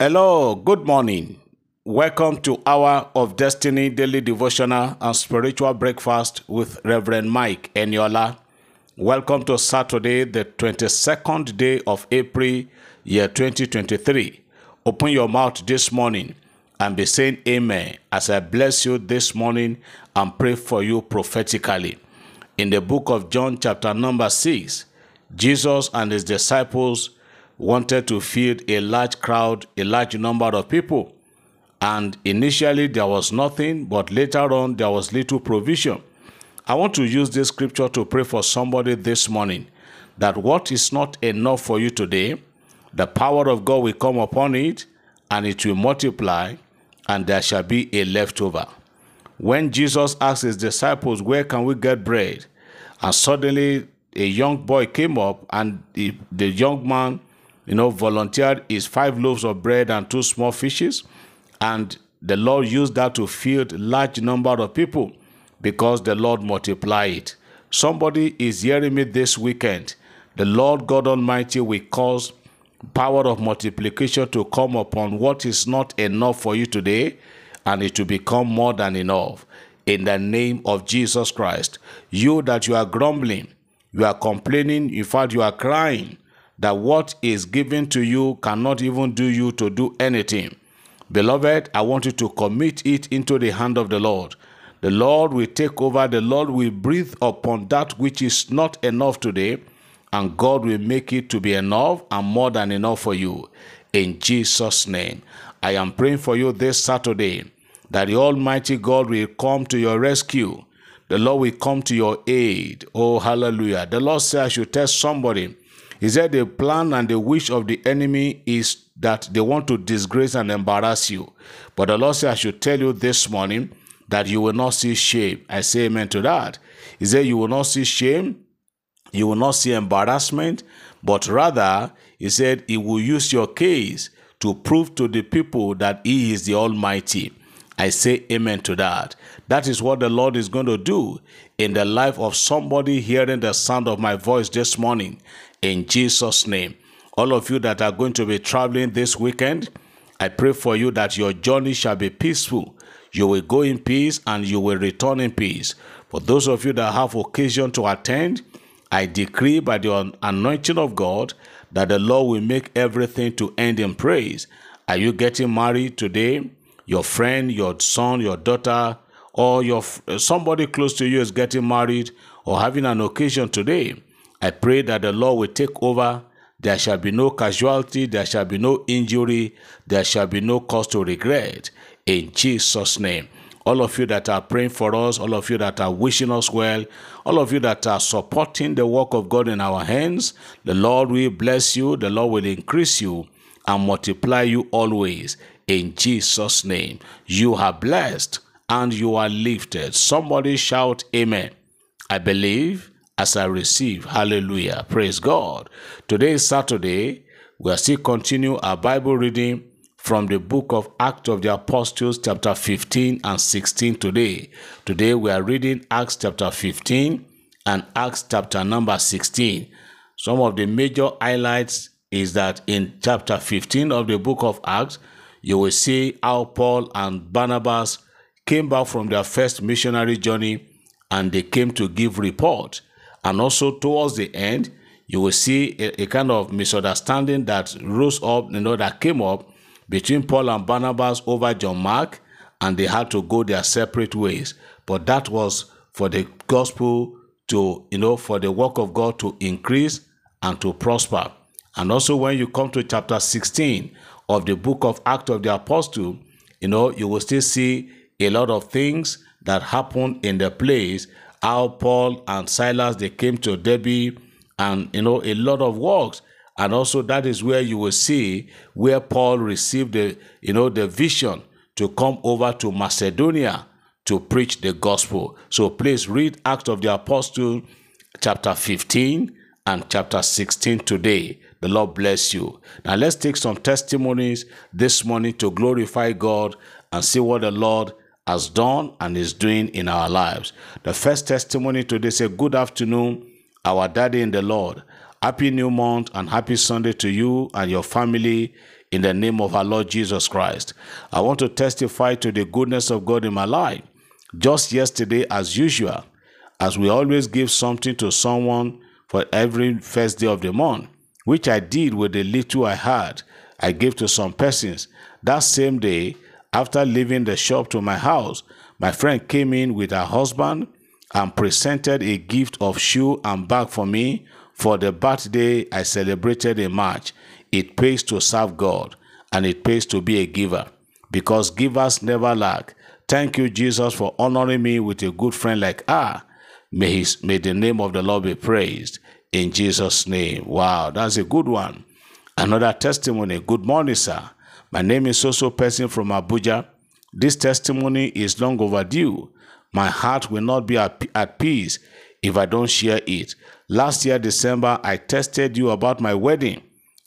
Hello, good morning. Welcome to Hour of Destiny Daily Devotional and Spiritual Breakfast with Reverend Mike Eniola. Welcome to Saturday, the 22nd day of April, year 2023. Open your mouth this morning and be saying Amen as I bless you this morning and pray for you prophetically. In the book of John, chapter number 6, Jesus and his disciples wanted to feed a large crowd, a large number of people. And initially there was nothing, but later on there was little provision. I want to use this scripture to pray for somebody this morning that what is not enough for you today, the power of God will come upon it and it will multiply and there shall be a leftover. When Jesus asked his disciples, Where can we get bread? And suddenly a young boy came up and the, the young man you know, volunteered his five loaves of bread and two small fishes. And the Lord used that to feed large number of people because the Lord multiplied it. Somebody is hearing me this weekend. The Lord God Almighty will cause power of multiplication to come upon what is not enough for you today and it will become more than enough in the name of Jesus Christ. You that you are grumbling, you are complaining, in fact, you are crying that what is given to you cannot even do you to do anything. Beloved, I want you to commit it into the hand of the Lord. The Lord will take over, the Lord will breathe upon that which is not enough today, and God will make it to be enough and more than enough for you. In Jesus' name, I am praying for you this Saturday that the Almighty God will come to your rescue. The Lord will come to your aid. Oh, hallelujah. The Lord says, I should tell somebody he said the plan and the wish of the enemy is that they want to disgrace and embarrass you. But the Lord said, I should tell you this morning that you will not see shame. I say amen to that. He said, You will not see shame, you will not see embarrassment, but rather, he said, He will use your case to prove to the people that He is the Almighty. I say amen to that. That is what the Lord is going to do in the life of somebody hearing the sound of my voice this morning. In Jesus' name. All of you that are going to be traveling this weekend, I pray for you that your journey shall be peaceful. You will go in peace and you will return in peace. For those of you that have occasion to attend, I decree by the anointing of God that the Lord will make everything to end in praise. Are you getting married today? your friend, your son, your daughter, or your somebody close to you is getting married or having an occasion today, I pray that the Lord will take over. There shall be no casualty, there shall be no injury, there shall be no cause to regret. In Jesus' name. All of you that are praying for us, all of you that are wishing us well, all of you that are supporting the work of God in our hands, the Lord will bless you, the Lord will increase you and multiply you always in Jesus' name. You are blessed and you are lifted. Somebody shout, Amen. I believe as I receive. Hallelujah. Praise God. Today is Saturday. We are still continue our Bible reading from the book of Acts of the Apostles, chapter 15 and 16 today. Today we are reading Acts chapter 15 and Acts chapter number 16. Some of the major highlights is that in chapter 15 of the book of Acts, you will see how Paul and Barnabas came back from their first missionary journey and they came to give report. And also towards the end, you will see a, a, kind of misunderstanding that rose up, you know, that came up between Paul and Barnabas over John Mark, and they had to go their separate ways. But that was for the gospel to, you know, for the work of God to increase and to prosper. And also when you come to chapter 16 of the book of Acts of the Apostle, you know, you will still see a lot of things that happened in the place, how Paul and Silas, they came to Derbe and, you know, a lot of works. And also that is where you will see where Paul received the, you know, the vision to come over to Macedonia to preach the gospel. So please read Acts of the Apostle chapter 15 and chapter 16 today. The Lord bless you. Now let's take some testimonies this morning to glorify God and see what the Lord has done and is doing in our lives. The first testimony today say, Good afternoon, our daddy in the Lord. Happy new month and happy Sunday to you and your family in the name of our Lord Jesus Christ. I want to testify to the goodness of God in my life. Just yesterday, as usual, as we always give something to someone for every first day of the month, which I did with the little I had, I gave to some persons. That same day, after leaving the shop to my house, my friend came in with her husband and presented a gift of shoe and bag for me for the birthday I celebrated in March. It pays to serve God and it pays to be a giver because givers never lack. Thank you, Jesus, for honoring me with a good friend like ah. May, his, may the name of the Lord be praised in Jesus' name. Wow, that's a good one. Another testimony. Good morning, sir. My name is Soso Person from Abuja. This testimony is long overdue. My heart will not be at peace if I don't share it. Last year, December, I tested you about my wedding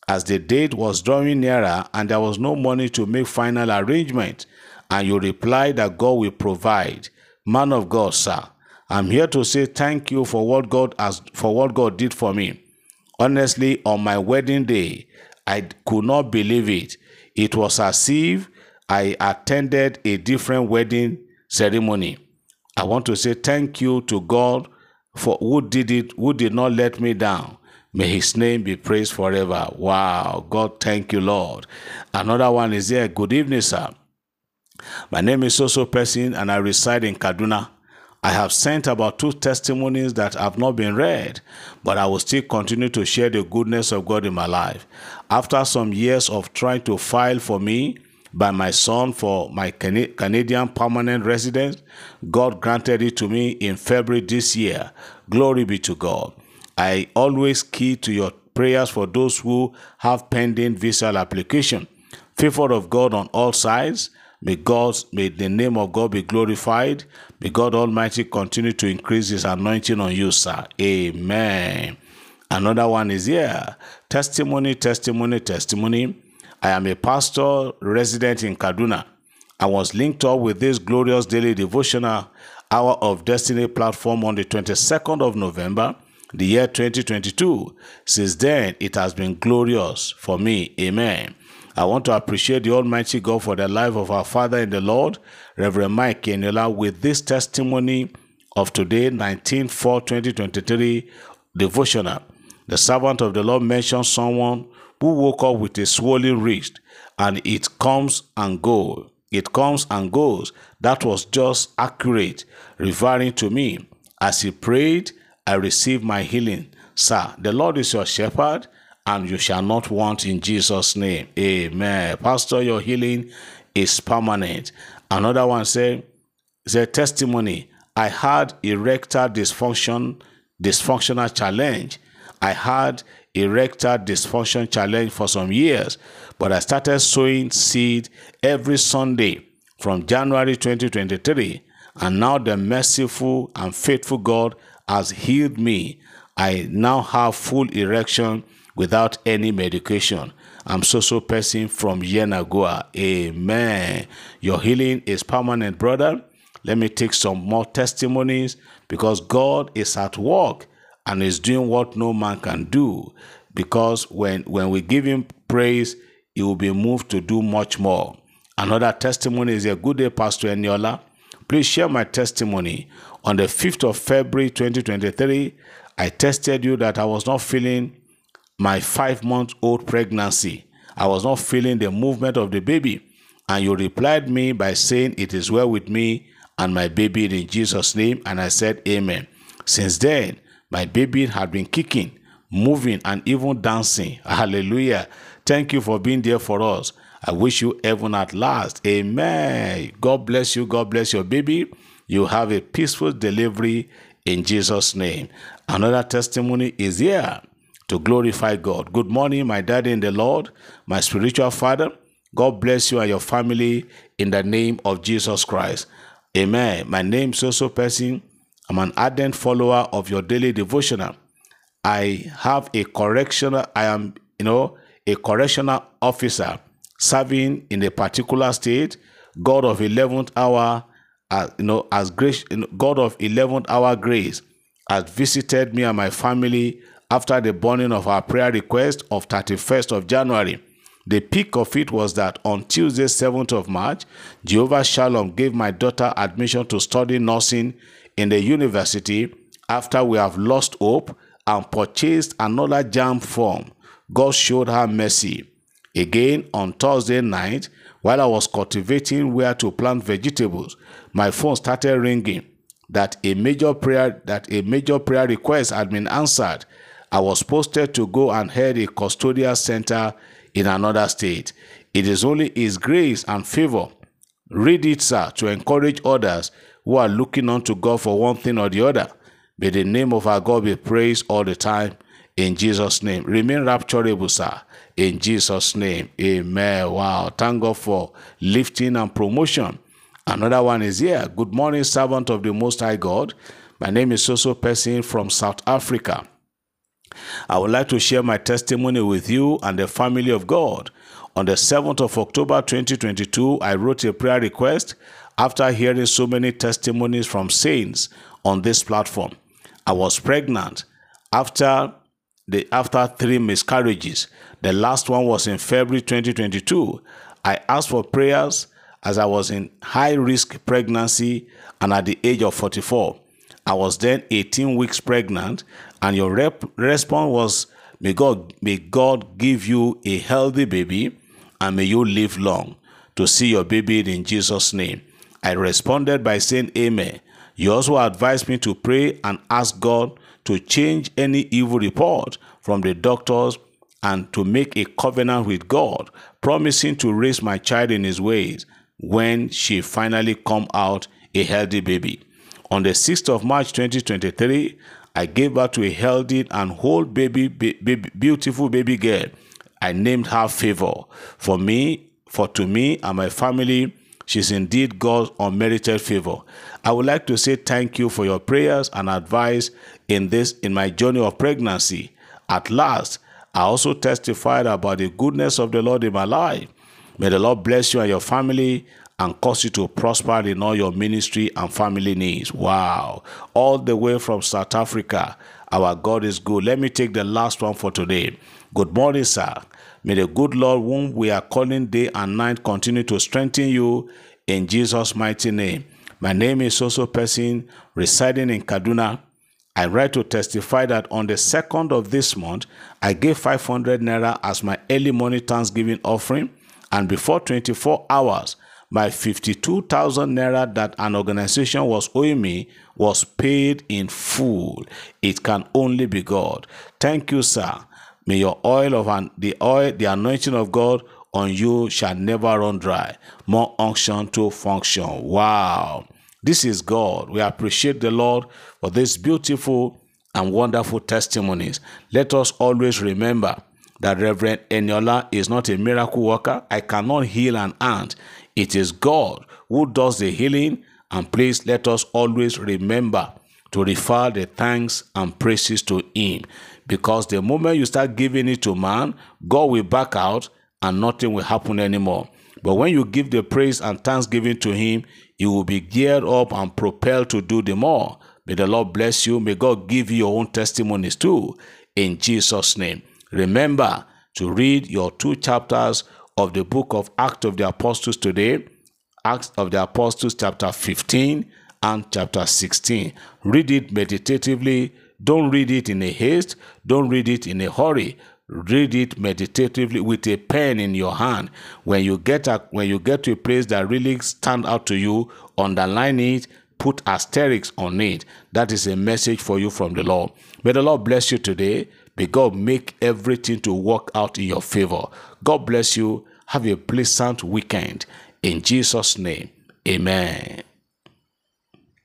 as the date was drawing nearer and there was no money to make final arrangement. And you replied that God will provide. Man of God, sir, I'm here to say thank you for what God has for what God did for me. Honestly, on my wedding day, I could not believe it. It was as if I attended a different wedding ceremony. I want to say thank you to God for who did it, who did not let me down. May his name be praised forever. Wow. God, thank you, Lord. Another one is here. Good evening, sir. My name is Soso Person and I reside in Kaduna. I have sent about two testimonies that have not been read, but I will still continue to share the goodness of God in my life. After some years of trying to file for me by my son for my Canadian permanent residence, God granted it to me in February this year. Glory be to God. I always key to your prayers for those who have pending visa application. Favor of God on all sides May God, may the name of God be glorified. May God Almighty continue to increase His anointing on you, sir. Amen. Another one is here. Testimony, testimony, testimony. I am a pastor resident in Kaduna. I was linked up with this glorious daily devotional Hour of Destiny platform on the 22nd of November, the year 2022. Since then, it has been glorious for me. Amen. I want to appreciate the Almighty God for the life of our Father in the Lord, Reverend Mike Eniola, with this testimony of today, 19 4 2023 devotional. The servant of the Lord mentioned someone who woke up with a swollen wrist and it comes and goes. It comes and goes. That was just accurate, referring to me. As he prayed, I received my healing. Sir, the Lord is your shepherd and you shall not want in Jesus' name. Amen. Pastor, your healing is permanent. Another one said, the testimony. I had erectile dysfunction, dysfunctional challenge. I had erectile dysfunction challenge for some years, but I started sowing seed every Sunday from January 2023, and now the merciful and faithful God has healed me. I now have full erection without any medication. I'm so so person from Yenagoa. Amen. Your healing is permanent, brother. Let me take some more testimonies because God is at work and is doing what no man can do. Because when, when we give him praise, he will be moved to do much more. Another testimony is a good day, Pastor Eniola. Please share my testimony. On the 5th of February 2023, I tested you that I was not feeling my five month old pregnancy. I was not feeling the movement of the baby. And you replied me by saying, It is well with me and my baby in Jesus' name. And I said, Amen. Since then, my baby had been kicking, moving, and even dancing. Hallelujah. Thank you for being there for us. I wish you heaven at last. Amen. God bless you. God bless your baby. You have a peaceful delivery in Jesus' name. Another testimony is here to glorify God. Good morning, my daddy in the Lord, my spiritual father. God bless you and your family in the name of Jesus Christ. Amen. My name is also Person. I'm an ardent follower of your daily devotional. I have a correctional, I am, you know, a correctional officer serving in a particular state, God of 11th hour, uh, you know, as grace, God of 11th hour grace has visited me and my family after the burning of our prayer request of 31st of January. The peak of it was that on Tuesday, 7th of March, Jehovah Shalom gave my daughter admission to study nursing in the university after we have lost hope and purchased another JAMB form. God showed her mercy. Again, on Thursday night, while I was cultivating where to plant vegetables, my phone started ringing that a major prayer that a major prayer request had been answered. I was posted to go and head a custodial center in another state. It is only His grace and favor. Read it, sir, to encourage others who are looking unto God for one thing or the other. May the name of our God be praised all the time. In Jesus' name. Remain rapturable, sir. In Jesus' name. Amen. Wow. Thank God for lifting and promotion. Another one is here. Good morning, servant of the Most High God. My name is Soso Person from South Africa. I would like to share my testimony with you and the family of God. On the 7th of October 2022, I wrote a prayer request after hearing so many testimonies from saints on this platform. I was pregnant after the after three miscarriages. The last one was in February 2022. I asked for prayers as I was in high risk pregnancy and at the age of 44. I was then 18 weeks pregnant, and your rep- response was, May God, may God give you a healthy baby and may you live long to see your baby in Jesus' name. I responded by saying, Amen. You also advised me to pray and ask God to change any evil report from the doctors and to make a covenant with God, promising to raise my child in his ways when she finally come out a healthy baby. On the 6th of March 2023, I gave birth to a healthy and whole baby, baby beautiful baby girl. I named her Favor. For me, for to me and my family, she's indeed God's unmerited favor. I would like to say thank you for your prayers and advice in this in my journey of pregnancy. At last, I also testified about the goodness of the Lord in my life. May the Lord bless you and your family and cause you to prosper in all your ministry and family needs. Wow. All the way from South Africa. Our God is good. Let me take the last one for today. Good morning, sir. May the good Lord, whom we are calling day and night, continue to strengthen you in Jesus' mighty name. My name is also person residing in Kaduna. I write to testify that on the second of this month, I gave 500 naira as my early morning Thanksgiving offering and before 24 hours, my 52,000 naira that an organization was owing me was paid in full. It can only be God. Thank you, sir. May your oil of an, the oil, the anointing of God on you shall never run dry. More unction to function. Wow. This is God. We appreciate the Lord for this beautiful and wonderful testimonies. Let us always remember that Reverend Eniola is not a miracle worker. I cannot heal an ant. It is God who does the healing. And please let us always remember to refer the thanks and praises to Him. Because the moment you start giving it to man, God will back out and nothing will happen anymore. But when you give the praise and thanksgiving to Him, He will be geared up and propelled to do the more. May the Lord bless you. May God give you your own testimonies too. In Jesus' name. Remember to read your two chapters of the book of Acts of the Apostles today, Acts of the Apostles, chapter 15 and chapter 16. Read it meditatively. Don't read it in a haste. Don't read it in a hurry. Read it meditatively with a pen in your hand. When you get a, when you get to a place that really stand out to you, underline it, put asterisks on it. That is a message for you from the Lord. May the Lord bless you today. May God make everything to work out in your favor. God bless you. Have a pleasant weekend. In Jesus' name, amen.